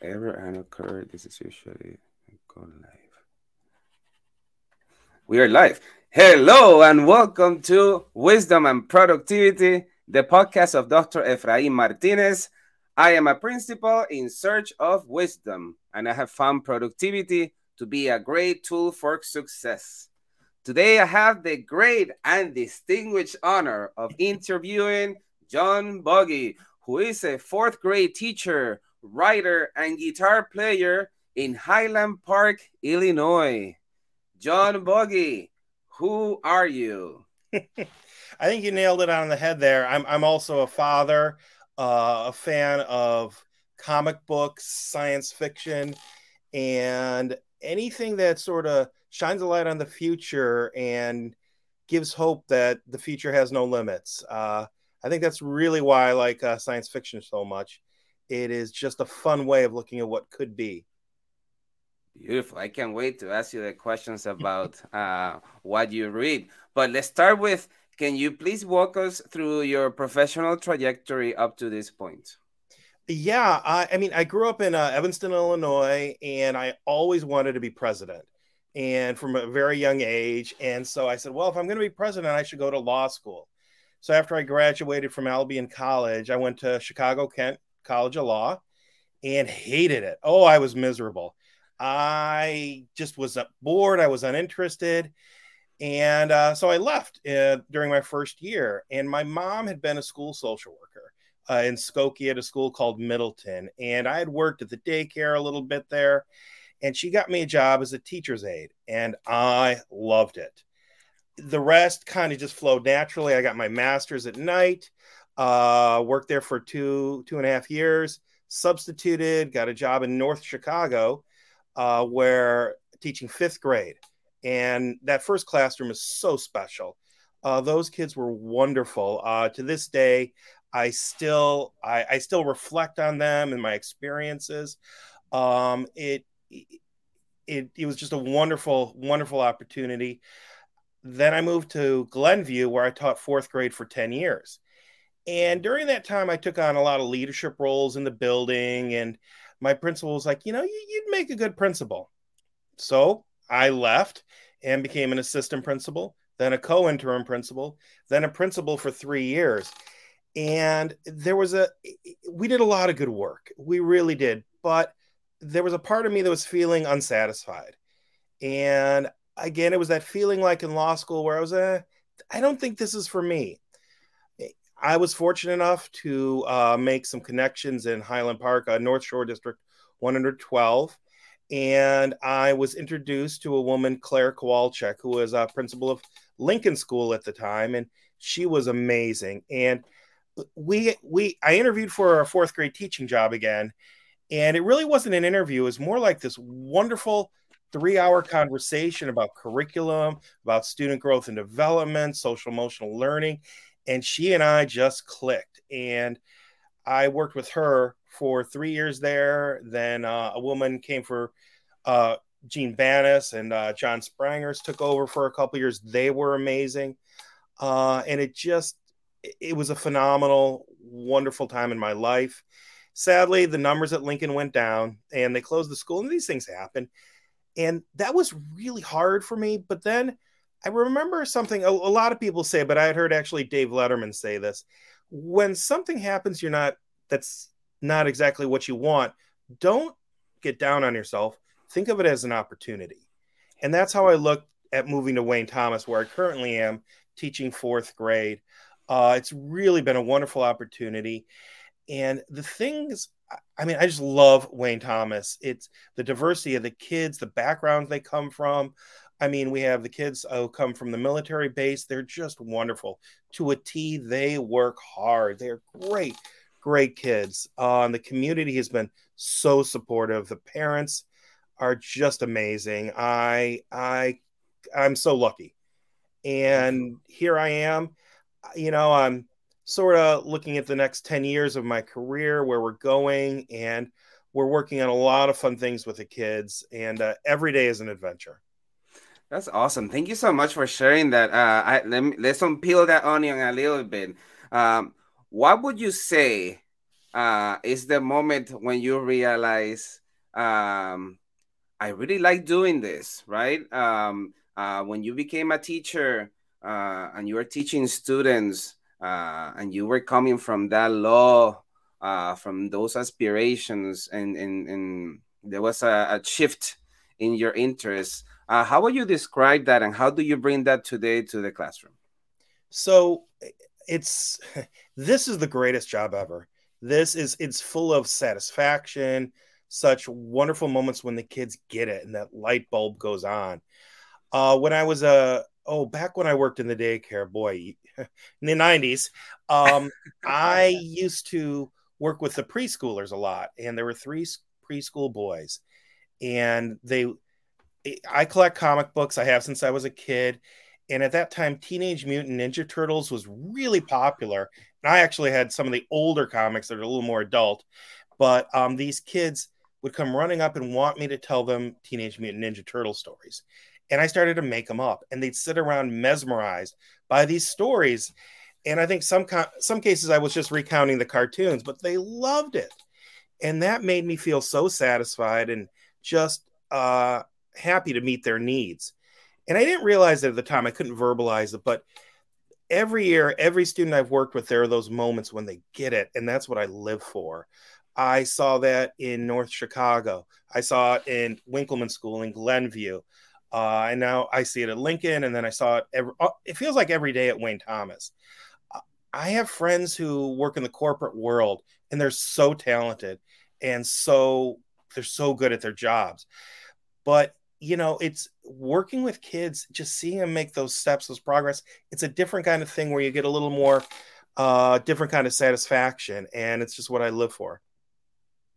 error and occur. This is usually go live. We are live. Hello and welcome to Wisdom and Productivity, the podcast of Dr. Efraim Martinez. I am a principal in search of wisdom, and I have found productivity to be a great tool for success. Today, I have the great and distinguished honor of interviewing John Buggy, who is a fourth grade teacher writer, and guitar player in Highland Park, Illinois. John Buggy, who are you? I think you nailed it on the head there. I'm, I'm also a father, uh, a fan of comic books, science fiction, and anything that sort of shines a light on the future and gives hope that the future has no limits. Uh, I think that's really why I like uh, science fiction so much it is just a fun way of looking at what could be. Beautiful. I can't wait to ask you the questions about uh, what you read. But let's start with can you please walk us through your professional trajectory up to this point? Yeah, I, I mean, I grew up in uh, Evanston, Illinois, and I always wanted to be president, and from a very young age. And so I said, well, if I'm going to be president, I should go to law school. So after I graduated from Albion College, I went to Chicago Kent College of Law and hated it. Oh, I was miserable. I just was bored. I was uninterested. And uh, so I left uh, during my first year. And my mom had been a school social worker uh, in Skokie at a school called Middleton. And I had worked at the daycare a little bit there. And she got me a job as a teacher's aide. And I loved it. The rest kind of just flowed naturally. I got my master's at night. Uh, worked there for two two and a half years. Substituted, got a job in North Chicago, uh, where teaching fifth grade, and that first classroom is so special. Uh, those kids were wonderful. Uh, to this day, I still I, I, still reflect on them and my experiences. Um, it, it it was just a wonderful wonderful opportunity. Then I moved to Glenview, where I taught fourth grade for ten years, and during that time, I took on a lot of leadership roles in the building. And my principal was like, you know, you'd make a good principal. So I left and became an assistant principal, then a co interim principal, then a principal for three years. And there was a, we did a lot of good work. We really did. But there was a part of me that was feeling unsatisfied. And again, it was that feeling like in law school where I was, eh, I don't think this is for me. I was fortunate enough to uh, make some connections in Highland Park, uh, North Shore District 112. And I was introduced to a woman, Claire Kowalczyk, who was a principal of Lincoln School at the time. And she was amazing. And we, we, I interviewed for a fourth grade teaching job again. And it really wasn't an interview, it was more like this wonderful three hour conversation about curriculum, about student growth and development, social emotional learning and she and I just clicked. And I worked with her for three years there. Then uh, a woman came for uh, Gene Bannis and uh, John Sprangers took over for a couple years. They were amazing, uh, and it just it was a phenomenal, wonderful time in my life. Sadly, the numbers at Lincoln went down, and they closed the school, and these things happen. And that was really hard for me. But then I remember something a, a lot of people say, but I had heard actually Dave Letterman say this. When something happens, you're not that's not exactly what you want. Don't get down on yourself. Think of it as an opportunity. And that's how I look at moving to Wayne Thomas, where I currently am teaching fourth grade. Uh, it's really been a wonderful opportunity. And the things, I mean, I just love Wayne Thomas. It's the diversity of the kids, the backgrounds they come from, I mean, we have the kids who come from the military base. They're just wonderful to a T. They work hard. They're great, great kids. Uh, and the community has been so supportive. The parents are just amazing. I, I, I'm so lucky. And here I am. You know, I'm sort of looking at the next 10 years of my career, where we're going, and we're working on a lot of fun things with the kids. And uh, every day is an adventure. That's awesome. Thank you so much for sharing that. Uh, I, let me, let's unpeel that onion a little bit. Um, what would you say uh, is the moment when you realize um, I really like doing this, right? Um, uh, when you became a teacher uh, and you were teaching students uh, and you were coming from that law, uh, from those aspirations, and, and, and there was a, a shift in your interests. Uh, how would you describe that and how do you bring that today to the classroom? So it's this is the greatest job ever. This is it's full of satisfaction, such wonderful moments when the kids get it and that light bulb goes on. Uh, when I was a uh, oh back when I worked in the daycare, boy, in the nineties, um, I used to work with the preschoolers a lot, and there were three preschool boys, and they I collect comic books. I have since I was a kid. And at that time, Teenage Mutant Ninja Turtles was really popular. And I actually had some of the older comics that are a little more adult. But um, these kids would come running up and want me to tell them Teenage Mutant Ninja Turtle stories. And I started to make them up. And they'd sit around mesmerized by these stories. And I think some some cases I was just recounting the cartoons, but they loved it. And that made me feel so satisfied and just uh, happy to meet their needs. And I didn't realize it at the time. I couldn't verbalize it, but every year, every student I've worked with, there are those moments when they get it, and that's what I live for. I saw that in North Chicago. I saw it in Winkelman School in Glenview. Uh, and now I see it at Lincoln, and then I saw it every. Uh, it feels like every day at Wayne Thomas. I have friends who work in the corporate world, and they're so talented, and so they're so good at their jobs. But you know, it's working with kids, just seeing them make those steps, those progress. It's a different kind of thing where you get a little more, uh, different kind of satisfaction, and it's just what I live for.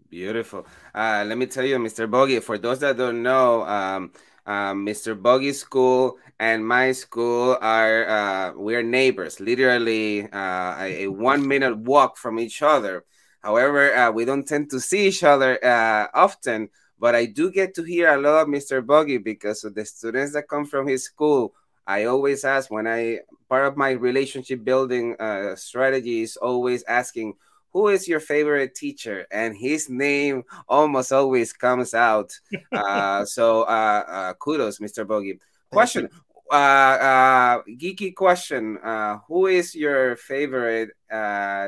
Beautiful. Uh, let me tell you, Mr. Bogey. For those that don't know, um, um, Mr. Bogey's school and my school are uh, we're neighbors, literally uh, a, a one minute walk from each other. However, uh, we don't tend to see each other uh, often but I do get to hear a lot of Mr. Buggy because of the students that come from his school. I always ask when I part of my relationship building uh, strategy is always asking who is your favorite teacher? And his name almost always comes out. Uh, so uh, uh, kudos mr bogey question uh, uh, geeky question. Uh, who is your favorite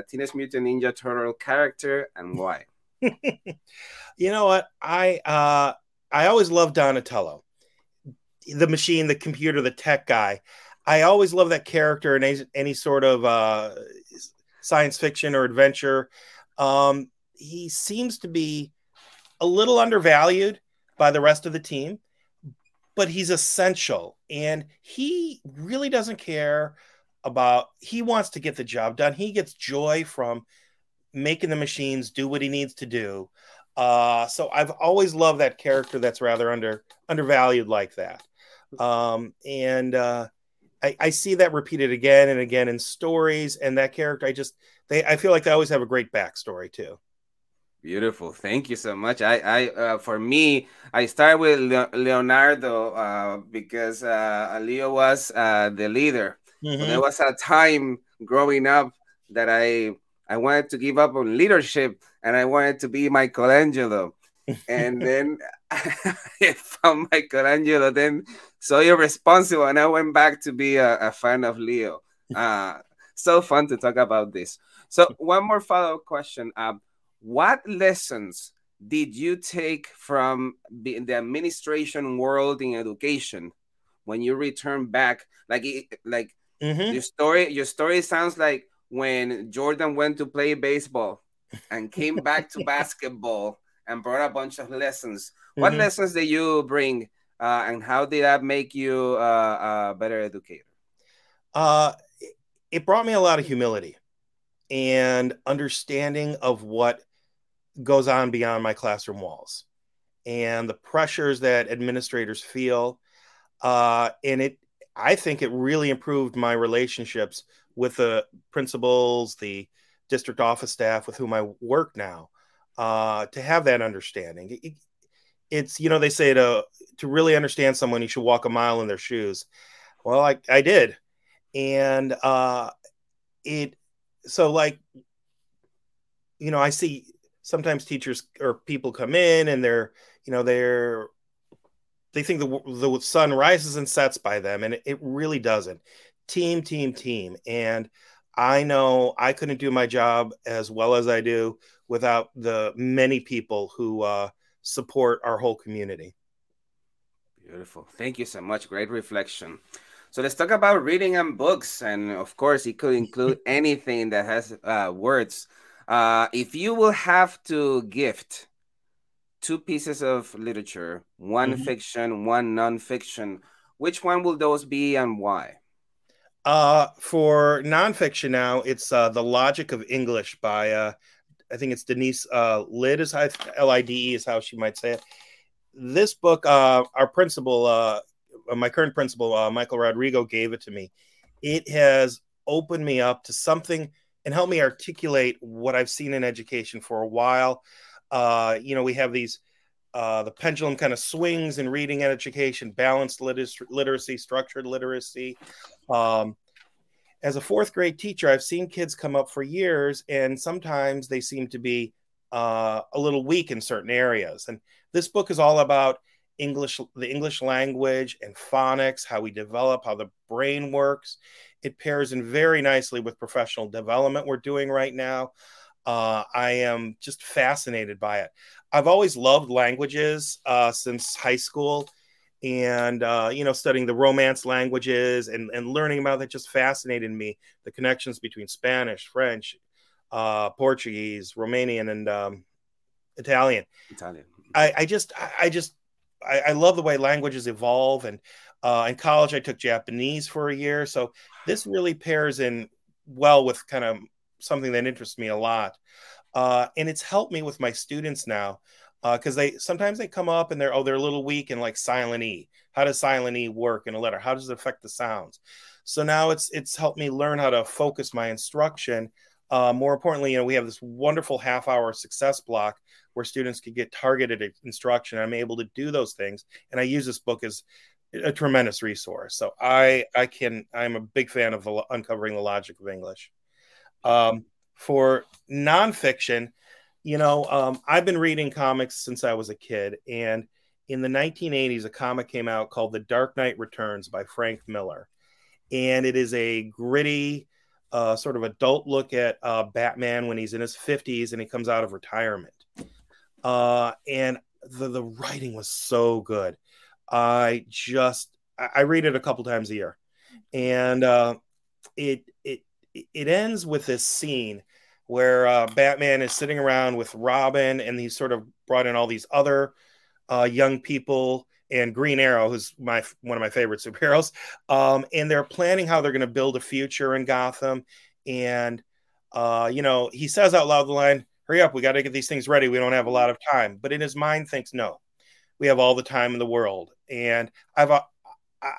teenage mutant ninja turtle character and why you know what? I uh, I always loved Donatello, the machine, the computer, the tech guy. I always love that character in any, any sort of uh, science fiction or adventure. Um, he seems to be a little undervalued by the rest of the team, but he's essential and he really doesn't care about he wants to get the job done. He gets joy from making the machines do what he needs to do. Uh, so I've always loved that character that's rather under undervalued like that. Um, and uh, I, I see that repeated again and again in stories. And that character, I just they I feel like they always have a great backstory too. Beautiful. Thank you so much. I, I, uh, for me, I start with Leonardo uh, because uh, Leo was uh, the leader. Mm-hmm. There was a time growing up that I I wanted to give up on leadership and I wanted to be Michelangelo. and then I found Michelangelo, then so irresponsible, and I went back to be a, a fan of Leo. Uh, so fun to talk about this. So, one more follow up question. Um, what lessons did you take from the, the administration world in education when you return back? Like, like mm-hmm. your story, your story sounds like when Jordan went to play baseball and came back to basketball and brought a bunch of lessons. What mm-hmm. lessons did you bring, uh, and how did that make you uh, a better educator? Uh, it brought me a lot of humility and understanding of what goes on beyond my classroom walls and the pressures that administrators feel. Uh, and it, I think it really improved my relationships with the principals, the district office staff with whom I work now, uh, to have that understanding. It, it's you know they say to to really understand someone you should walk a mile in their shoes. Well, I I did, and uh, it so like you know, I see sometimes teachers or people come in and they're, you know, they're they think the the sun rises and sets by them, and it, it really doesn't. Team, team, team, and I know I couldn't do my job as well as I do without the many people who uh, support our whole community. Beautiful. Thank you so much. Great reflection. So let's talk about reading and books. And of course, it could include anything that has uh, words. Uh, if you will have to gift two pieces of literature, one mm-hmm. fiction, one nonfiction, which one will those be and why? Uh, for nonfiction now, it's uh, The Logic of English by, uh, I think it's Denise uh, Lid, is L I D E is how she might say it. This book, uh, our principal, uh, my current principal, uh, Michael Rodrigo, gave it to me. It has opened me up to something and helped me articulate what I've seen in education for a while. Uh, you know, we have these uh, the pendulum kind of swings in reading and education, balanced literacy, structured literacy. Um, as a fourth grade teacher, I've seen kids come up for years, and sometimes they seem to be uh, a little weak in certain areas. And this book is all about English, the English language and phonics, how we develop, how the brain works. It pairs in very nicely with professional development we're doing right now. Uh, I am just fascinated by it. I've always loved languages uh, since high school, and uh, you know, studying the Romance languages and, and learning about that just fascinated me. The connections between Spanish, French, uh, Portuguese, Romanian, and um, Italian. Italian. I, I just, I just, I, I, love the way languages evolve. And uh, in college, I took Japanese for a year, so this really pairs in well with kind of something that interests me a lot. Uh, and it's helped me with my students now because uh, they sometimes they come up and they're oh they're a little weak in like silent e. How does silent e work in a letter? How does it affect the sounds? So now it's it's helped me learn how to focus my instruction. Uh, more importantly, you know, we have this wonderful half hour success block where students can get targeted instruction. I'm able to do those things, and I use this book as a tremendous resource. So I I can I'm a big fan of the uncovering the logic of English. Um, for nonfiction, you know, um, I've been reading comics since I was a kid, and in the 1980s, a comic came out called The Dark Knight Returns by Frank Miller, and it is a gritty, uh, sort of adult look at uh, Batman when he's in his 50s and he comes out of retirement. Uh, and the the writing was so good. I just I read it a couple times a year, and uh, it it it ends with this scene where uh, Batman is sitting around with Robin, and he's sort of brought in all these other uh, young people and Green Arrow, who's my one of my favorite superheroes, um, and they're planning how they're going to build a future in Gotham. And uh, you know, he says out loud the line, "Hurry up, we got to get these things ready. We don't have a lot of time." But in his mind, thinks, "No, we have all the time in the world." And I've uh,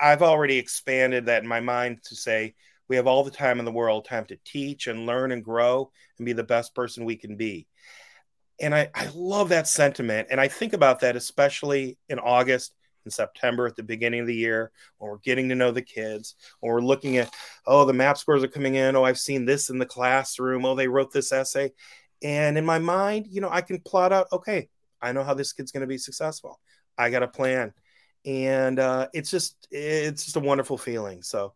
I've already expanded that in my mind to say we have all the time in the world, time to teach and learn and grow and be the best person we can be. And I, I love that sentiment. And I think about that, especially in August and September at the beginning of the year when we're getting to know the kids, when we're looking at, oh, the map scores are coming in. Oh, I've seen this in the classroom. Oh, they wrote this essay. And in my mind, you know, I can plot out, okay, I know how this kid's going to be successful. I got a plan. And uh, it's just, it's just a wonderful feeling. So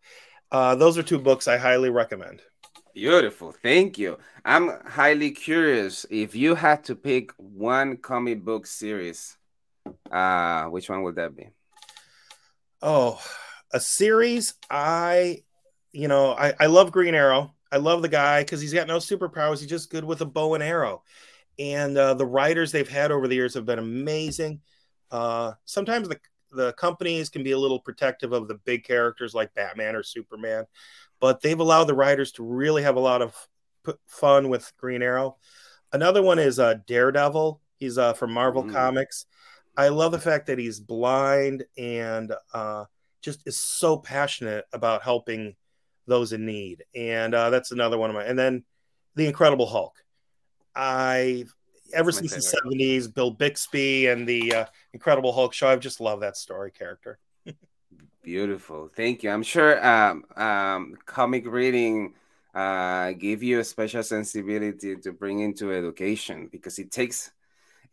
uh, those are two books I highly recommend. Beautiful. Thank you. I'm highly curious if you had to pick one comic book series, uh, which one would that be? Oh, a series. I, you know, I, I love Green Arrow. I love the guy because he's got no superpowers. He's just good with a bow and arrow. And uh, the writers they've had over the years have been amazing. Uh, sometimes the the companies can be a little protective of the big characters like Batman or Superman, but they've allowed the writers to really have a lot of fun with Green Arrow. Another one is uh, Daredevil. He's uh, from Marvel mm. Comics. I love the fact that he's blind and uh, just is so passionate about helping those in need. And uh, that's another one of my. And then the Incredible Hulk. I ever since the seventies, Bill Bixby and the uh, Incredible Hulk show. I've just loved that story character. Beautiful, thank you. I'm sure um, um, comic reading uh, give you a special sensibility to bring into education because it takes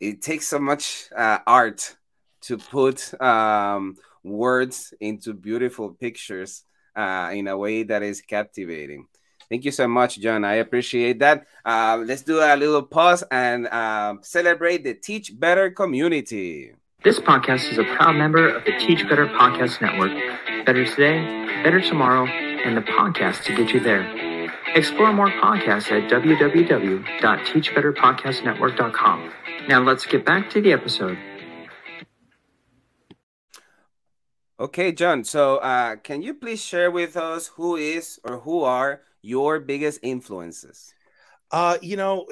it takes so much uh, art to put um, words into beautiful pictures uh, in a way that is captivating. Thank you so much, John. I appreciate that. Uh, let's do a little pause and uh, celebrate the Teach Better community. This podcast is a proud member of the Teach Better Podcast Network. Better today, better tomorrow, and the podcast to get you there. Explore more podcasts at www.teachbetterpodcastnetwork.com. Now let's get back to the episode. Okay, John. So, uh, can you please share with us who is or who are your biggest influences? Uh, you know,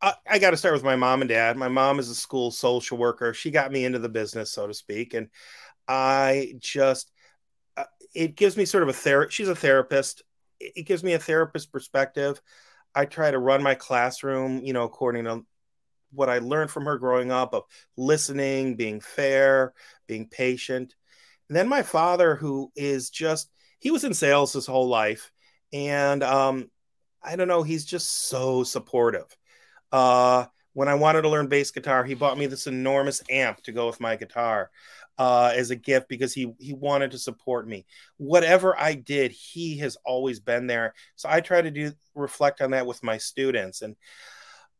I, I got to start with my mom and dad. My mom is a school social worker. She got me into the business, so to speak, and I just uh, it gives me sort of a ther. She's a therapist. It gives me a therapist perspective. I try to run my classroom, you know, according to what I learned from her growing up of listening, being fair, being patient. And then my father, who is just, he was in sales his whole life. And um, I don't know, he's just so supportive. Uh, when I wanted to learn bass guitar, he bought me this enormous amp to go with my guitar uh, as a gift because he he wanted to support me. Whatever I did, he has always been there. So I try to do reflect on that with my students. And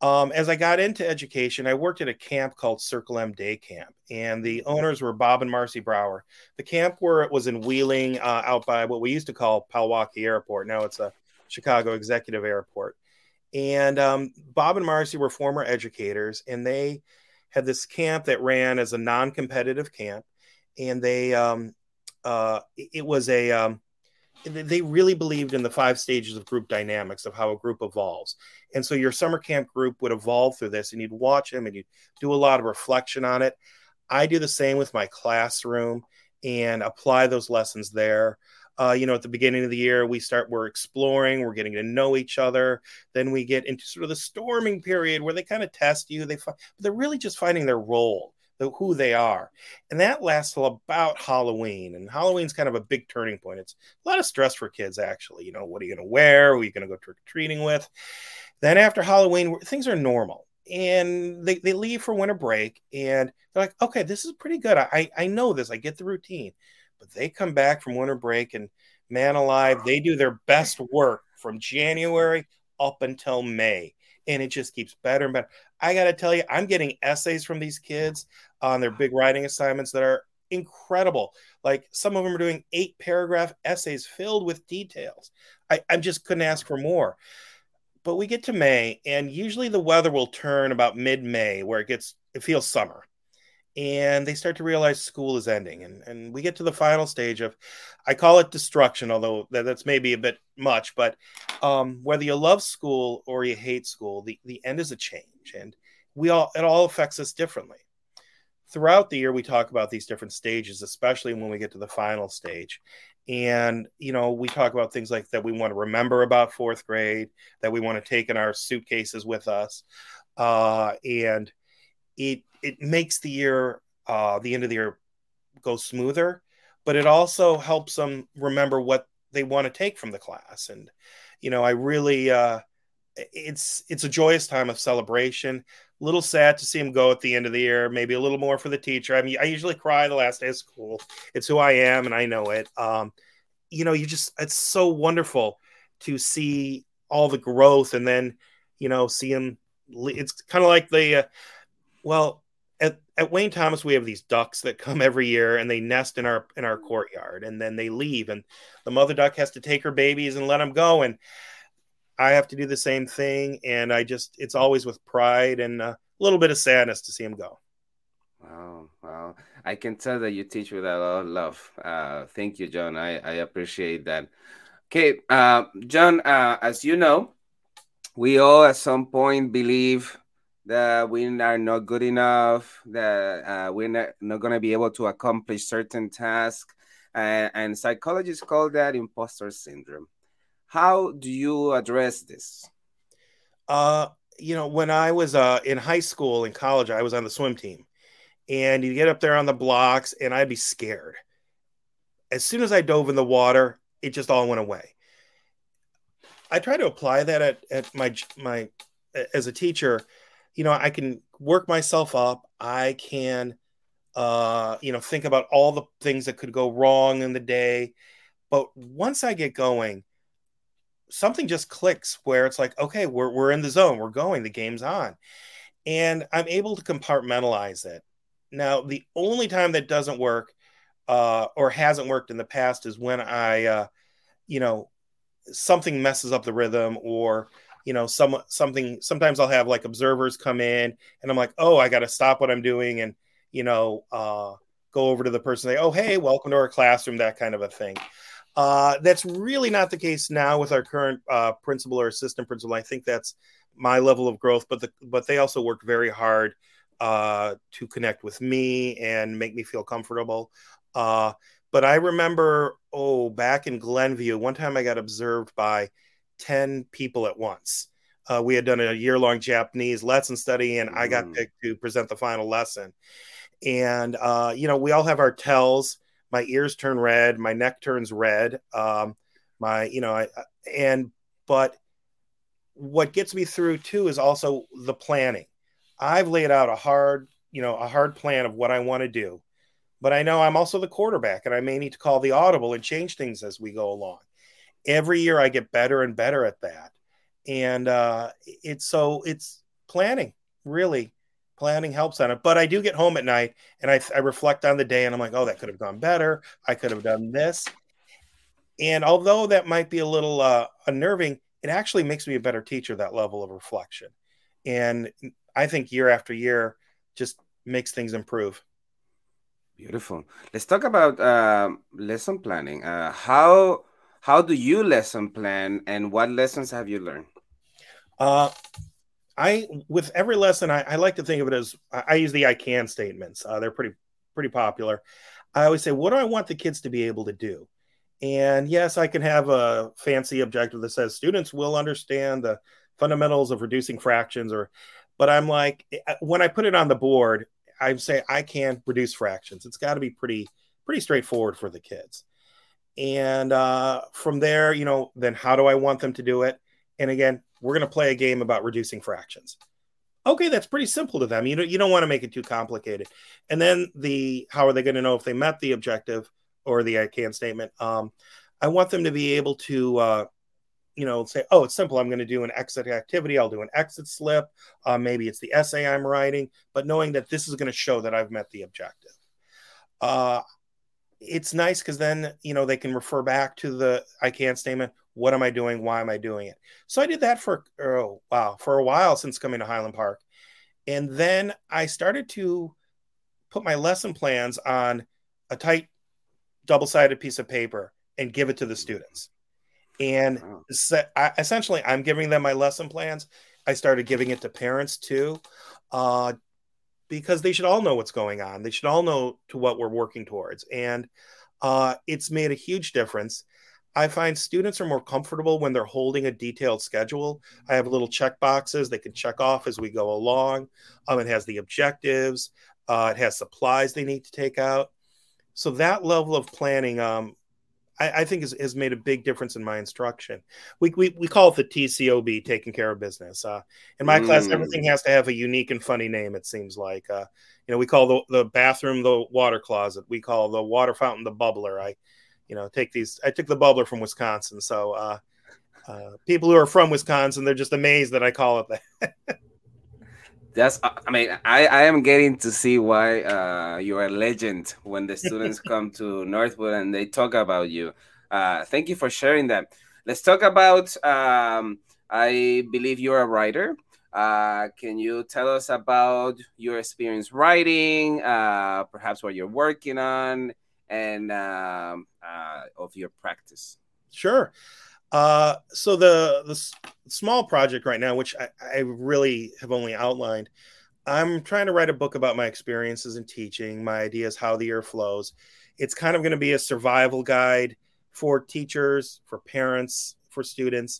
um, as I got into education, I worked at a camp called Circle M Day Camp, and the owners were Bob and Marcy Brower. The camp where it was in Wheeling, uh, out by what we used to call Palwaukee Airport. Now it's a Chicago Executive Airport. And um, Bob and Marcy were former educators, and they had this camp that ran as a non-competitive camp, and they um, uh, it was a um, they really believed in the five stages of group dynamics of how a group evolves. And so your summer camp group would evolve through this and you'd watch them and you'd do a lot of reflection on it. I do the same with my classroom and apply those lessons there. Uh, you know, at the beginning of the year, we start, we're exploring, we're getting to know each other. Then we get into sort of the storming period where they kind of test you. They, find, they're really just finding their role the, who they are. And that lasts till about Halloween. And Halloween's kind of a big turning point. It's a lot of stress for kids, actually. You know, what are you going to wear? Who are you going to go trick or treating with? Then after Halloween, things are normal. And they, they leave for winter break and they're like, okay, this is pretty good. I, I know this. I get the routine. But they come back from winter break and man alive, they do their best work from January up until May and it just keeps better and better. I got to tell you, I'm getting essays from these kids on their big writing assignments that are incredible. Like some of them are doing eight paragraph essays filled with details. I, I just couldn't ask for more. But we get to May, and usually the weather will turn about mid May where it gets, it feels summer and they start to realize school is ending and, and we get to the final stage of i call it destruction although that, that's maybe a bit much but um, whether you love school or you hate school the, the end is a change and we all it all affects us differently. Throughout the year we talk about these different stages especially when we get to the final stage and you know we talk about things like that we want to remember about fourth grade that we want to take in our suitcases with us uh, and it it makes the year uh, the end of the year go smoother, but it also helps them remember what they want to take from the class. And you know, I really uh, it's it's a joyous time of celebration. A little sad to see him go at the end of the year. Maybe a little more for the teacher. I mean, I usually cry the last day of school. It's who I am, and I know it. Um, you know, you just it's so wonderful to see all the growth, and then you know, see him. It's kind of like the uh, well, at, at Wayne Thomas, we have these ducks that come every year and they nest in our in our courtyard, and then they leave, and the mother duck has to take her babies and let them go, and I have to do the same thing, and I just it's always with pride and a little bit of sadness to see them go. Wow, wow! I can tell that you teach with a lot of love. Uh, thank you, John. I I appreciate that. Okay, uh, John. Uh, as you know, we all at some point believe that we are not good enough, that uh, we're not, not going to be able to accomplish certain tasks. Uh, and psychologists call that imposter syndrome. How do you address this? Uh, you know, when I was uh, in high school and college, I was on the swim team. And you get up there on the blocks, and I'd be scared. As soon as I dove in the water, it just all went away. I try to apply that at, at my my as a teacher. You know, I can work myself up. I can, uh, you know, think about all the things that could go wrong in the day. But once I get going, something just clicks where it's like, okay, we're we're in the zone. We're going. The game's on, and I'm able to compartmentalize it. Now, the only time that doesn't work uh, or hasn't worked in the past is when I, uh, you know, something messes up the rhythm or you know some something sometimes i'll have like observers come in and i'm like oh i got to stop what i'm doing and you know uh, go over to the person say oh hey welcome to our classroom that kind of a thing. Uh, that's really not the case now with our current uh, principal or assistant principal. I think that's my level of growth but the but they also work very hard uh, to connect with me and make me feel comfortable. Uh, but I remember, oh, back in Glenview, one time I got observed by 10 people at once. Uh, we had done a year long Japanese lesson study, and mm. I got mm. picked to present the final lesson. And, uh, you know, we all have our tells. My ears turn red, my neck turns red. Um, my, you know, I, and, but what gets me through too is also the planning. I've laid out a hard, you know, a hard plan of what I want to do but I know I'm also the quarterback and I may need to call the audible and change things as we go along. Every year I get better and better at that. And uh, it's so it's planning, really. Planning helps on it. But I do get home at night and I, I reflect on the day and I'm like, oh, that could have gone better. I could have done this. And although that might be a little uh, unnerving, it actually makes me a better teacher, that level of reflection. And I think year after year just makes things improve. Beautiful. Let's talk about uh, lesson planning. Uh, how how do you lesson plan, and what lessons have you learned? Uh, I with every lesson, I, I like to think of it as I use the I can statements. Uh, they're pretty pretty popular. I always say, what do I want the kids to be able to do? And yes, I can have a fancy objective that says students will understand the fundamentals of reducing fractions, or but I'm like eh, when I put it on the board, I say I can reduce fractions. It's got to be pretty pretty straightforward for the kids. And uh, from there, you know, then how do I want them to do it? And again, we're going to play a game about reducing fractions. Okay, that's pretty simple to them. You don't you don't want to make it too complicated. And then the how are they going to know if they met the objective or the I can statement? Um, I want them to be able to uh, you know, say, oh, it's simple. I'm going to do an exit activity. I'll do an exit slip. Uh, maybe it's the essay I'm writing, but knowing that this is going to show that I've met the objective. Uh, it's nice because then, you know, they can refer back to the I can statement. What am I doing? Why am I doing it? So I did that for, oh, wow, for a while since coming to Highland Park. And then I started to put my lesson plans on a tight double sided piece of paper and give it to the students and so I, essentially i'm giving them my lesson plans i started giving it to parents too uh, because they should all know what's going on. They should all know to what we're working towards. And uh, it's made a huge difference. I find students are more comfortable when they're holding a detailed schedule. I have little check boxes they can check off as we go along. Um, it has the objectives uh, it has supplies they need to take out. So that level of planning um, I, I think has, has made a big difference in my instruction. We, we, we call it the TCOB, taking care of business. Uh, in my mm. class, everything has to have a unique and funny name. It seems like, uh, you know, we call the, the bathroom the water closet. We call the water fountain the bubbler. I, you know, take these. I took the bubbler from Wisconsin, so uh, uh, people who are from Wisconsin, they're just amazed that I call it that. That's, I mean, I, I am getting to see why uh, you're a legend when the students come to Northwood and they talk about you. Uh, thank you for sharing that. Let's talk about, um, I believe you're a writer. Uh, can you tell us about your experience writing, uh, perhaps what you're working on, and um, uh, of your practice? Sure. Uh, so the the small project right now, which I, I really have only outlined, I'm trying to write a book about my experiences in teaching, my ideas, how the year flows. It's kind of going to be a survival guide for teachers, for parents, for students.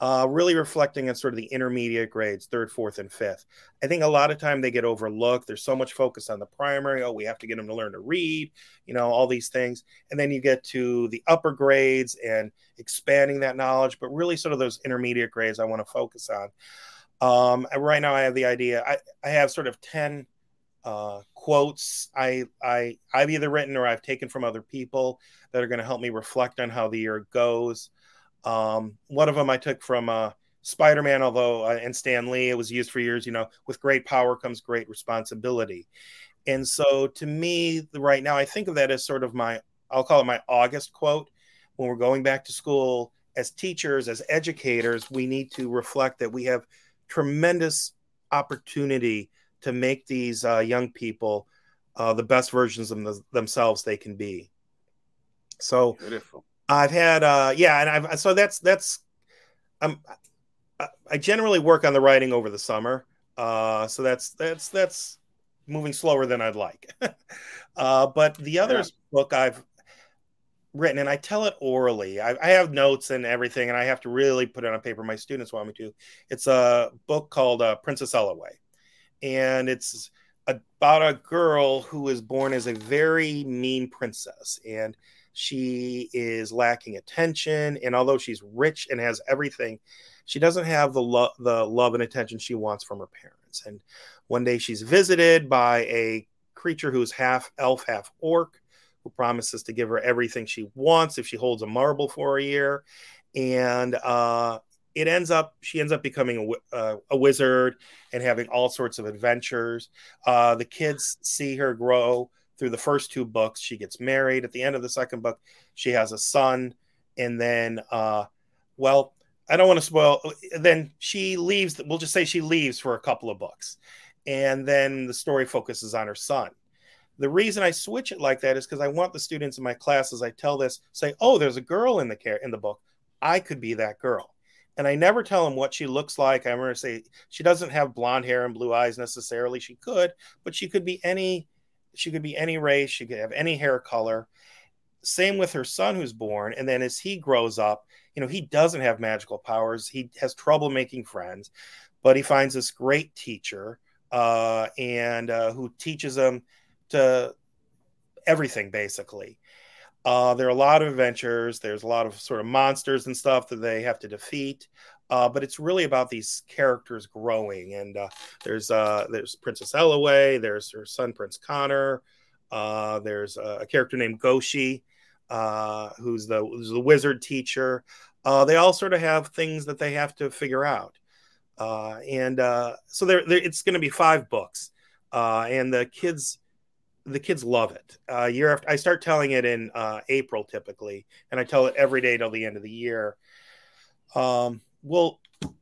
Uh, really reflecting on sort of the intermediate grades, third, fourth, and fifth. I think a lot of time they get overlooked. There's so much focus on the primary. Oh, we have to get them to learn to read, you know, all these things. And then you get to the upper grades and expanding that knowledge, but really sort of those intermediate grades I want to focus on. Um, right now, I have the idea. I, I have sort of ten uh, quotes I I I've either written or I've taken from other people that are going to help me reflect on how the year goes. Um, one of them I took from uh, Spider Man, although uh, and Stan Lee, it was used for years. You know, with great power comes great responsibility. And so, to me, right now, I think of that as sort of my I'll call it my August quote. When we're going back to school as teachers, as educators, we need to reflect that we have tremendous opportunity to make these uh, young people uh, the best versions of them, themselves they can be. So Beautiful. I've had, uh, yeah, and I've so that's that's um, I generally work on the writing over the summer, uh, so that's that's that's moving slower than I'd like. uh, but the other yeah. book I've written, and I tell it orally. I, I, have notes and everything, and I have to really put it on paper. My students want me to. It's a book called uh, Princess Ellaway, and it's about a girl who is born as a very mean princess, and she is lacking attention. And although she's rich and has everything, she doesn't have the love, the love and attention she wants from her parents. And one day she's visited by a creature who's half elf, half orc who promises to give her everything she wants if she holds a marble for a year. And uh, it ends up, she ends up becoming a, uh, a wizard and having all sorts of adventures. Uh, the kids see her grow through the first two books. She gets married. At the end of the second book, she has a son. And then, uh, well, I don't want to spoil. Then she leaves. We'll just say she leaves for a couple of books. And then the story focuses on her son. The reason I switch it like that is because I want the students in my classes, I tell this, say, oh, there's a girl in the care in the book. I could be that girl. And I never tell them what she looks like. I'm going to say she doesn't have blonde hair and blue eyes necessarily. She could, but she could be any she could be any race, she could have any hair color. Same with her son who's born. And then as he grows up, you know, he doesn't have magical powers. He has trouble making friends, but he finds this great teacher uh, and uh, who teaches him to everything basically. Uh, there are a lot of adventures. There's a lot of sort of monsters and stuff that they have to defeat. Uh, but it's really about these characters growing. And uh, there's uh, there's Princess Ellaway. There's her son Prince Connor. Uh, there's a character named Goshi, uh, who's the who's the wizard teacher. Uh, they all sort of have things that they have to figure out. and so there, it's going to be five books, and the kids the kids love it. Uh, year after, I start telling it in uh, April typically, and I tell it every day till the end of the year. Um, we'll,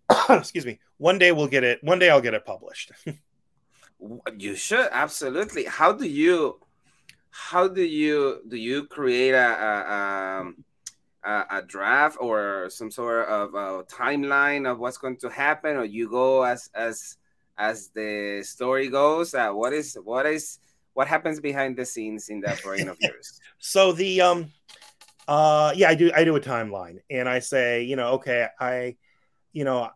excuse me, one day we'll get it. One day I'll get it published. you should absolutely. How do you, how do you do you create a a, um, a, a draft or some sort of a timeline of what's going to happen, or you go as as as the story goes? Uh, what is what is what happens behind the scenes in that brain of yours? so the um uh yeah, I do I do a timeline and I say, you know, okay, I you know,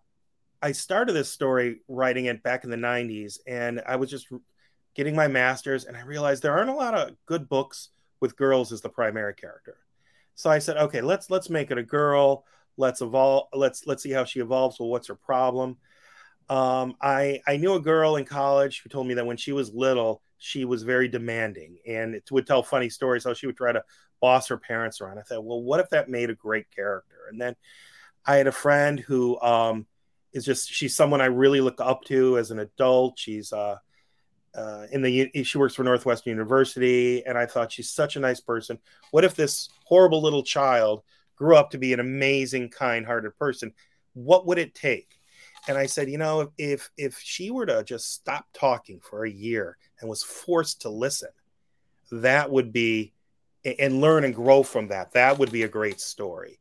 I started this story writing it back in the 90s and I was just getting my masters and I realized there aren't a lot of good books with girls as the primary character. So I said, okay, let's let's make it a girl. Let's evolve. Let's let's see how she evolves. Well, what's her problem? Um, I I knew a girl in college who told me that when she was little, she was very demanding and it would tell funny stories how she would try to boss her parents around. I thought, well, what if that made a great character? And then I had a friend who um, is just she's someone I really look up to as an adult. She's uh, uh, in the she works for Northwestern University, and I thought she's such a nice person. What if this horrible little child grew up to be an amazing, kind-hearted person? What would it take? and I said, you know, if if she were to just stop talking for a year and was forced to listen, that would be and learn and grow from that. That would be a great story.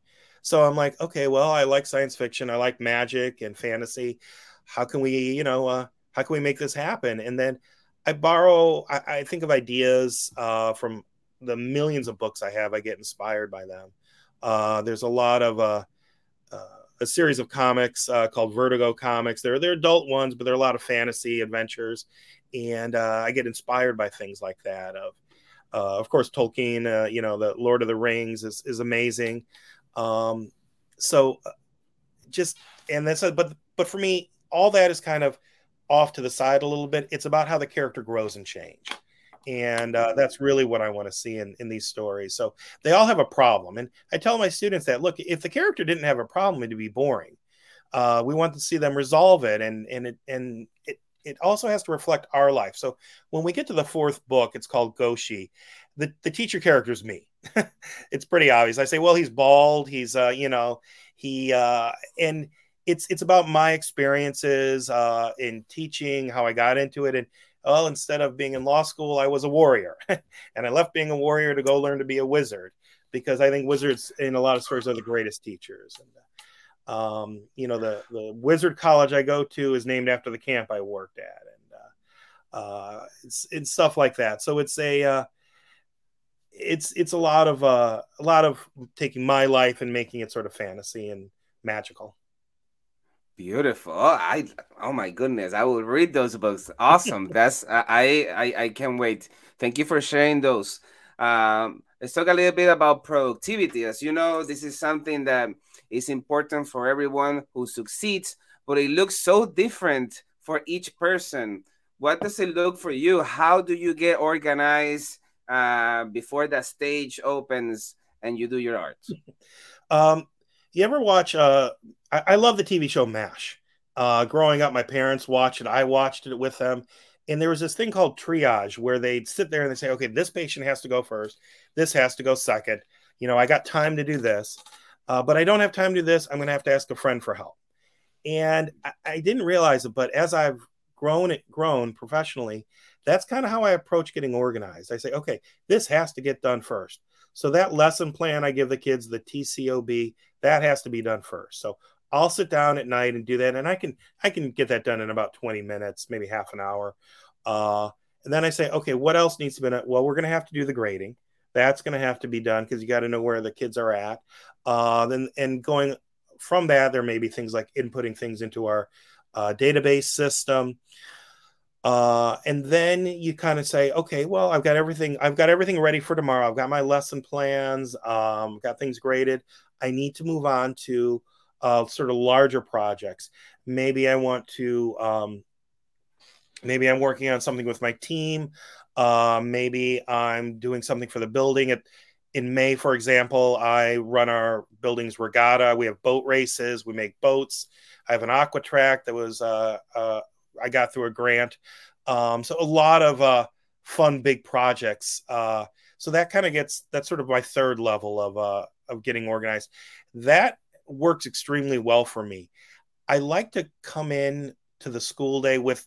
So I'm like, okay, well, I like science fiction, I like magic and fantasy. How can we, you know, uh, how can we make this happen? And then I borrow, I, I think of ideas uh, from the millions of books I have. I get inspired by them. Uh, there's a lot of uh, uh a series of comics uh, called Vertigo Comics. They're they're adult ones, but they're a lot of fantasy adventures, and uh, I get inspired by things like that. Of of course, Tolkien. You know, the Lord of the Rings is is amazing. Um, so uh, just and that's a, but but for me, all that is kind of off to the side a little bit. It's about how the character grows and change. And uh, that's really what i want to see in, in these stories. So they all have a problem. And i tell my students that look if the character didn't have a problem it'd be boring. Uh, we want to see them resolve it and and it and it it also has to reflect our life. So when we get to the fourth book it's called goshi the, the teacher character is me it's pretty obvious i say well he's bald he's uh you know he uh and it's it's about my experiences uh in teaching how i got into it and well, instead of being in law school, I was a warrior. and I left being a warrior to go learn to be a wizard because I think wizards in a lot of stories are the greatest teachers. And, um, you know, the, the wizard college I go to is named after the camp I worked at. And uh, uh, it's, it's stuff like that. So it's a, uh, it's, it's a lot of, uh, a lot of taking my life and making it sort of fantasy and magical. Beautiful. Oh, I oh my goodness, I will read those books. Awesome. That's I I I can't wait. Thank you for sharing those. Um, let's talk a little bit about productivity. As you know, this is something that is important for everyone who succeeds, but it looks so different for each person. What does it look for you? How do you get organized uh, before that stage opens and you do your art? Um, you ever watch? Uh, I, I love the TV show MASH. Uh, growing up, my parents watched it. I watched it with them, and there was this thing called triage where they'd sit there and they say, "Okay, this patient has to go first. This has to go second. You know, I got time to do this, uh, but I don't have time to do this. I'm going to have to ask a friend for help." And I, I didn't realize it, but as I've grown it grown professionally, that's kind of how I approach getting organized. I say, "Okay, this has to get done first. So that lesson plan I give the kids, the TCOB, that has to be done first. So I'll sit down at night and do that, and I can I can get that done in about 20 minutes, maybe half an hour. Uh, and then I say, okay, what else needs to be done? Well, we're going to have to do the grading. That's going to have to be done because you got to know where the kids are at. Uh, then and going from that, there may be things like inputting things into our uh, database system. Uh, and then you kind of say, okay, well, I've got everything. I've got everything ready for tomorrow. I've got my lesson plans. Um, got things graded. I need to move on to uh, sort of larger projects. Maybe I want to. Um, maybe I'm working on something with my team. Uh, maybe I'm doing something for the building. At in May, for example, I run our building's regatta. We have boat races. We make boats. I have an aqua track that was uh, uh, I got through a grant. Um, so a lot of uh, fun big projects. Uh, so that kind of gets that's sort of my third level of uh, of getting organized. That works extremely well for me. I like to come in to the school day with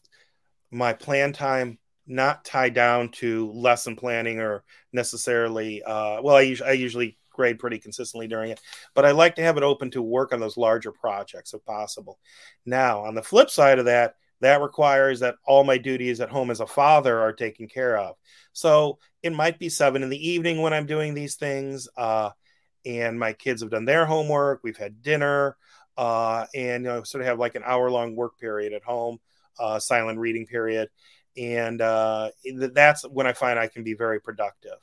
my plan time not tied down to lesson planning or necessarily. Uh, well, I, I usually grade pretty consistently during it, but I like to have it open to work on those larger projects if possible. Now, on the flip side of that, that requires that all my duties at home as a father are taken care of. So it might be seven in the evening when I'm doing these things. Uh, and my kids have done their homework. We've had dinner, uh, and you know, sort of have like an hour long work period at home, uh, silent reading period, and uh, that's when I find I can be very productive.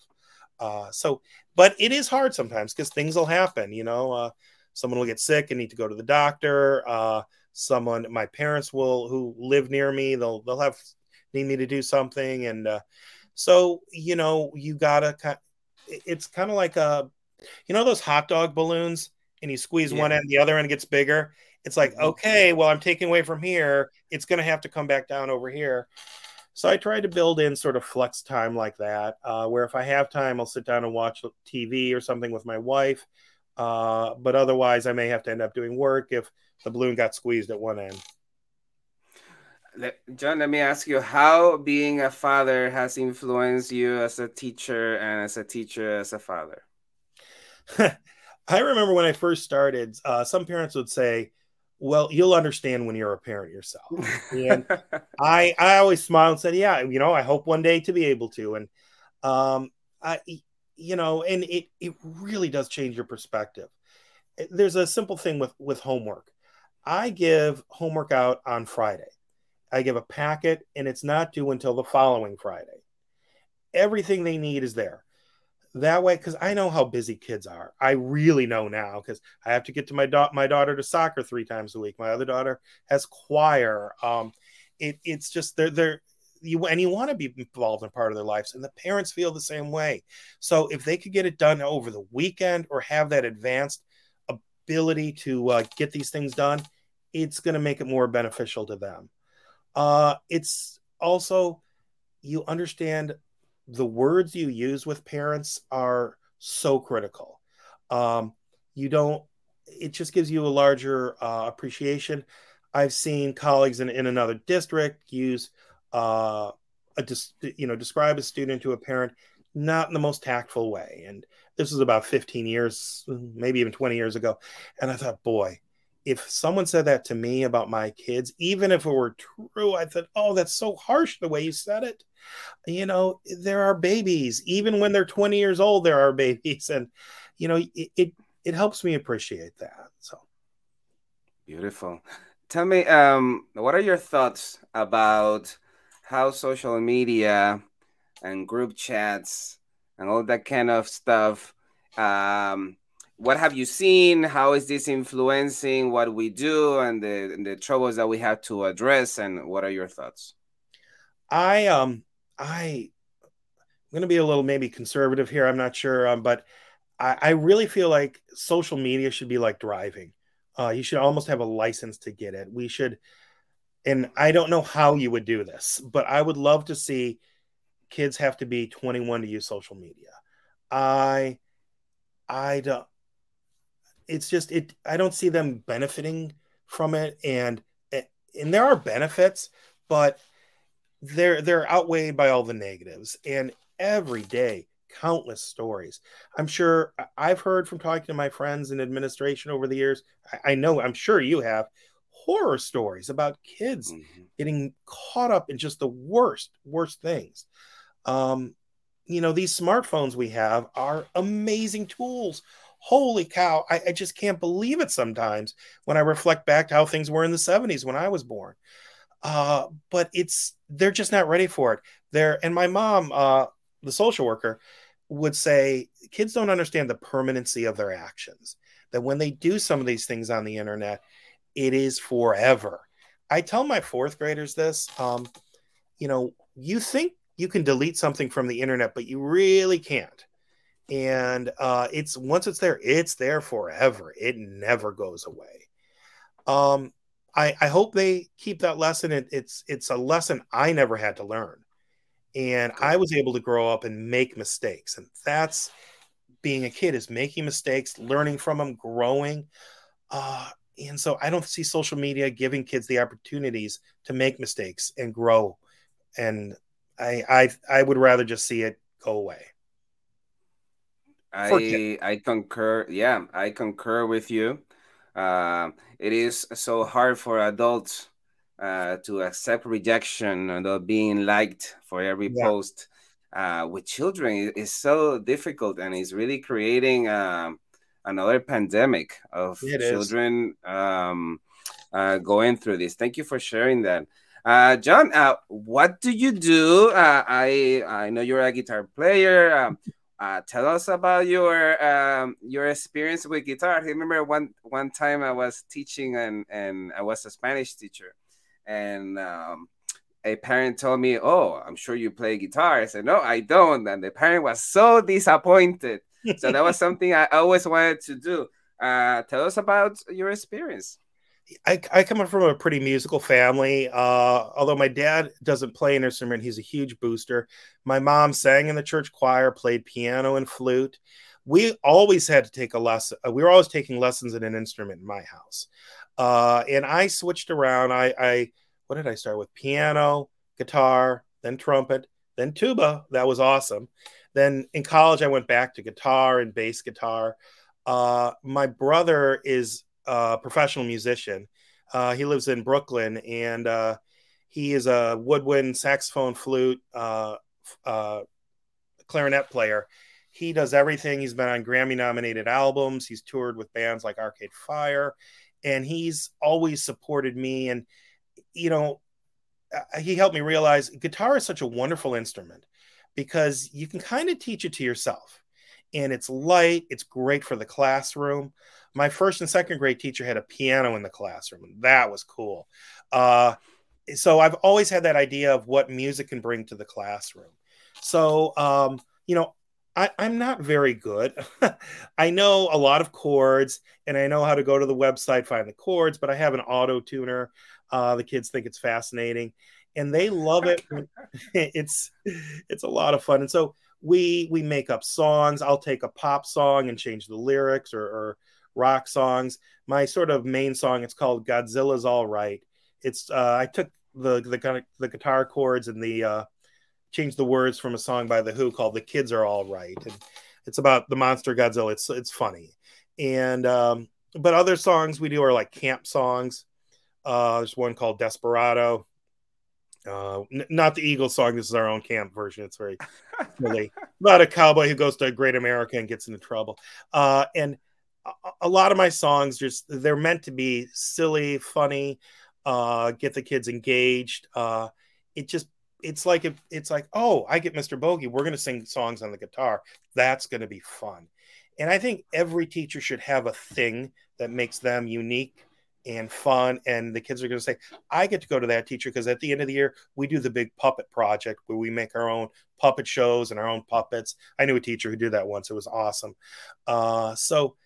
Uh, so, but it is hard sometimes because things will happen. You know, uh, someone will get sick and need to go to the doctor. Uh, someone my parents will who live near me they'll they'll have need me to do something. And uh, so you know you gotta it's kind of like a you know those hot dog balloons? And you squeeze yeah. one end the other end gets bigger. It's like mm-hmm. okay well i'm taking away from here. It's going to have to come back down over here. So i try to build in sort of flex time like that uh, where if i have time i'll sit down and watch tv or something with my wife uh, but otherwise i may have to end up doing work if the balloon got squeezed at one end. John, let me ask you how being a father has influenced you as a teacher and as a teacher as a father. I remember when I first started, uh, some parents would say, "Well, you'll understand when you're a parent yourself." And I, I always smiled and said, "Yeah, you know, I hope one day to be able to." And um, I, you know, and it it really does change your perspective there's a simple thing with with homework. I give homework out on Friday. I give a packet, and it's not due until the following Friday. Everything they need is there. That way, because I know how busy kids are. I really know now because I have to get to my da- my daughter to soccer three times a week. My other daughter has choir. Um, it, it's just they're they're you and you want to be involved in part of their lives and the parents feel the same way so if they could get it done over the weekend or have that advanced ability to uh, get these things done it's going to make it more beneficial to them uh, it's also you understand the words you use with parents are so critical. Um, you don't, it just gives you a larger uh, appreciation. I've seen colleagues in, in another district use uh, a dis, you know describe a student to a parent not in the most tactful way. And this was about 15 years, maybe even 20 years ago. And I thought, boy, if someone said that to me about my kids, even if it were true, I thought, oh, that's so harsh the way you said it. You know, there are babies, even when they're 20 years old, there are babies. And, you know, it, it, it helps me appreciate that. So beautiful. Tell me, um, what are your thoughts about how social media and group chats and all that kind of stuff um, what have you seen? How is this influencing what we do and the and the troubles that we have to address? And what are your thoughts? I um I I'm going to be a little maybe conservative here. I'm not sure, um, but I, I really feel like social media should be like driving. Uh, you should almost have a license to get it. We should, and I don't know how you would do this, but I would love to see kids have to be 21 to use social media. I I don't it's just it i don't see them benefiting from it and eh, and there are benefits but they're they're outweighed by all the negatives. And every day countless stories. I'm sure i've heard from talking to my friends in administration over the years. I, I know i'm sure you have horror stories about kids mm-hmm. getting caught up in just the worst worst things um you know these smartphones we have are amazing tools holy cow, I, I, just can't believe it sometimes when I reflect back to how things were in the 70s when I was born. Uh, but it's they're just not ready for it. They're and my mom, uh, the social worker, would say kids don't understand the permanency of their actions. That when they do some of these things on the internet, it is forever. I tell my fourth graders this. Um, you know, you think you can delete something from the internet, but you really can't and uh, it's once it's there, it's there forever. It never goes away. Um, I, I hope they keep that lesson. It, it's it's a lesson I never had to learn, and I was able to grow up and make mistakes, and that's being a kid is making mistakes, learning from them, growing. Uh, and so I don't see social media giving kids the opportunities to make mistakes and grow. And I I I would rather just see it go away. I I concur. Yeah, I concur with you. Uh, it is so hard for adults uh, to accept rejection and being liked for every yeah. post. Uh, with children, it's so difficult, and it's really creating um, another pandemic of it children um, uh, going through this. Thank you for sharing that. Uh, John, uh, what do you do? Uh, I I know you're a guitar player. Um, uh, tell us about your um, your experience with guitar. I remember one one time I was teaching and and I was a Spanish teacher, and um, a parent told me, "Oh, I'm sure you play guitar." I said, "No, I don't," and the parent was so disappointed. So that was something I always wanted to do. Uh, tell us about your experience. I, I come from a pretty musical family. Uh, although my dad doesn't play an instrument, he's a huge booster. My mom sang in the church choir, played piano and flute. We always had to take a lesson. Uh, we were always taking lessons in an instrument in my house. Uh, and I switched around. I, I, what did I start with? Piano, guitar, then trumpet, then tuba. That was awesome. Then in college, I went back to guitar and bass guitar. Uh, my brother is a professional musician. Uh, he lives in Brooklyn and uh, he is a woodwind, saxophone, flute, uh, uh, clarinet player. he does everything. He's been on Grammy nominated albums. He's toured with bands like Arcade Fire, and he's always supported me. And you know, uh, he helped me realize guitar is such a wonderful instrument because you can kind of teach it to yourself. And it's light it's great for the classroom. My first and second grade teacher had a piano in the classroom and that was cool. Uh, so i've always had that idea of what music can bring to the classroom. So um, you know I, am not very good. I know a lot of chords and I know how to go to the website, find the chords, but I have an auto tuner. Uh, the kids think it's fascinating and they love it. it's it's a lot of fun. And so we we make up songs. I'll take a pop song and change the lyrics or, or rock songs. My sort of main song it's called Godzilla's All Right. It's uh, I took the the the guitar chords and the uh, changed the words from a song by the Who called "The Kids Are All Right," and it's about the monster Godzilla. It's it's funny, and um, but other songs we do are like camp songs. Uh, there's one called Desperado. Uh, n- not the Eagles song. This is our own camp version. It's very silly about a cowboy who goes to Great America and gets into trouble. Uh, and a-, a lot of my songs just they're meant to be silly, funny, uh, get the kids engaged. Uh, it just it's like it's like oh I get Mr. Bogey. We're gonna sing songs on the guitar. That's gonna be fun. And I think every teacher should have a thing that makes them unique and fun. And the kids are going to say, I get to go to that teacher because at the end of the year, we do the big puppet project where we make our own puppet shows and our own puppets. I knew a teacher who did that once. It was awesome. Uh, so,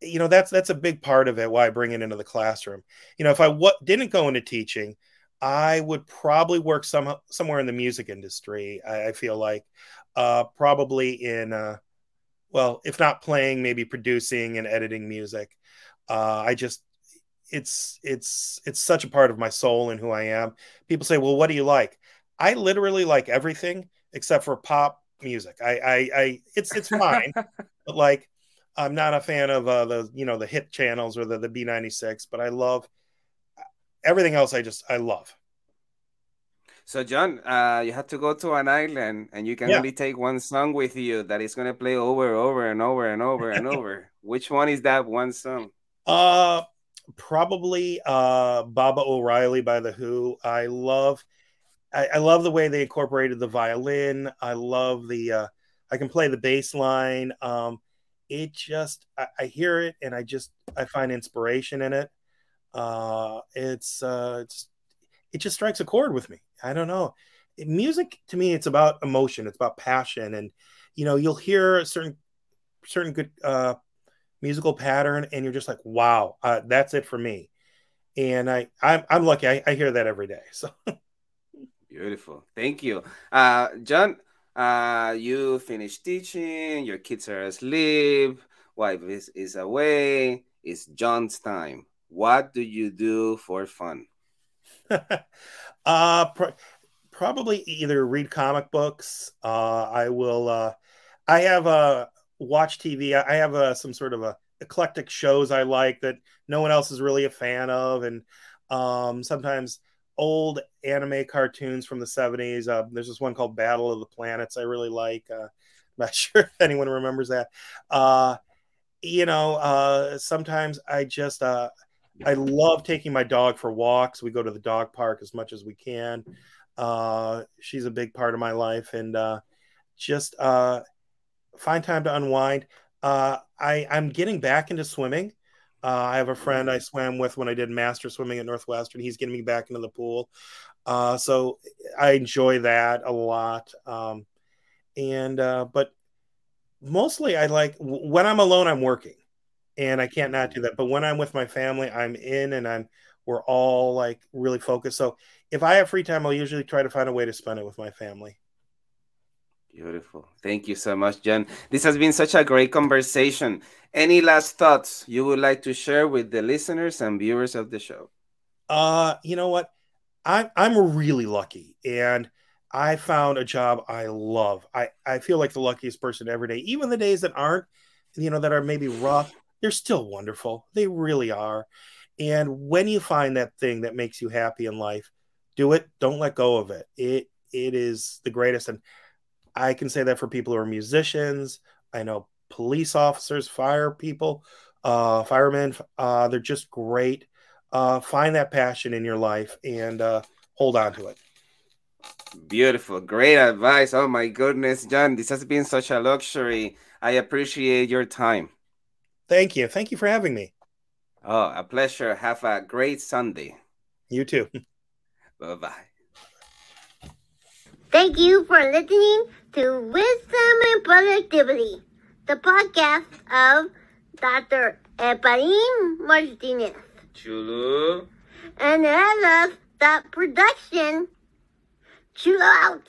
you know, that's that's a big part of it. Why I bring it into the classroom. You know, if I didn't go into teaching, I would probably work some somewhere in the music industry. I, I feel like uh, probably in uh, well, if not playing, maybe producing and editing music. Uh, I just it's it's it's such a part of my soul and who I am. People say, "Well, what do you like?" I literally like everything except for pop music. I I, I it's it's fine, but like I'm not a fan of uh, the you know the hit channels or the the B96, but I love everything else. I just I love. So, John, uh, you have to go to an island, and you can yeah. only take one song with you that is going to play over, over, and over, and over, and over. Which one is that one song? Uh, probably uh, Baba O'Riley by the Who. I love, I, I, love the way they incorporated the violin. I love the, uh, I can play the bass line. Um, it just, I, I hear it and I just, I find inspiration in it. Uh, it's, uh, it's, it just strikes a chord with me. I don't know. Music to me, it's about emotion. It's about passion, and you know, you'll hear certain certain good uh, musical pattern and you're just like wow uh, that's it for me. And i i'm, I'm lucky. I, I hear that every day so. Beautiful. Thank you. Uh john uh you finished teaching your kids are asleep wife is, is away it's john's time. What do you do for fun? Uh pr- probably either read comic books uh i will uh i have a watch TV. I have a, some sort of a eclectic shows I like that no one else is really a fan of, and um, sometimes old anime cartoons from the 70s. Uh, there's this one called Battle of the Planets I really like. Uh, I'm not sure if anyone remembers that. Uh, you know, uh, sometimes I just uh, I love taking my dog for walks. We go to the dog park as much as we can. Uh, she's a big part of my life, and uh, just uh, find time to unwind. Uh, I, I'm getting back into swimming. Uh, I have a friend I swam with when I did master swimming at Northwestern. He's getting me back into the pool. Uh, so I enjoy that a lot. Um, and, uh, but mostly I like when I'm alone, I'm working and I can't not do that. But when I'm with my family, I'm in and I'm, we're all like really focused. So if I have free time, I'll usually try to find a way to spend it with my family. Beautiful. Thank you so much, Jen. This has been such a great conversation. Any last thoughts you would like to share with the listeners and viewers of the show? Uh, you know what? I'm I'm really lucky and I found a job I love. I, I feel like the luckiest person every day. Even the days that aren't, you know, that are maybe rough, they're still wonderful. They really are. And when you find that thing that makes you happy in life, do it. Don't let go of it. It it is the greatest. And I can say that for people who are musicians I know police officers, fire people, uh, firemen. Uh, they're just great. Uh, find that passion in your life and uh, hold on to it. Beautiful. Great advice. Oh my goodness, John, this has been such a luxury. I appreciate your time. Thank you. Thank you for having me. Oh, a pleasure. Have a great Sunday. You too. bye bye. Thank you for listening to Wisdom and Productivity, the podcast of Dr. Efrain Martinez. Chulu. And I love that production. Chill out.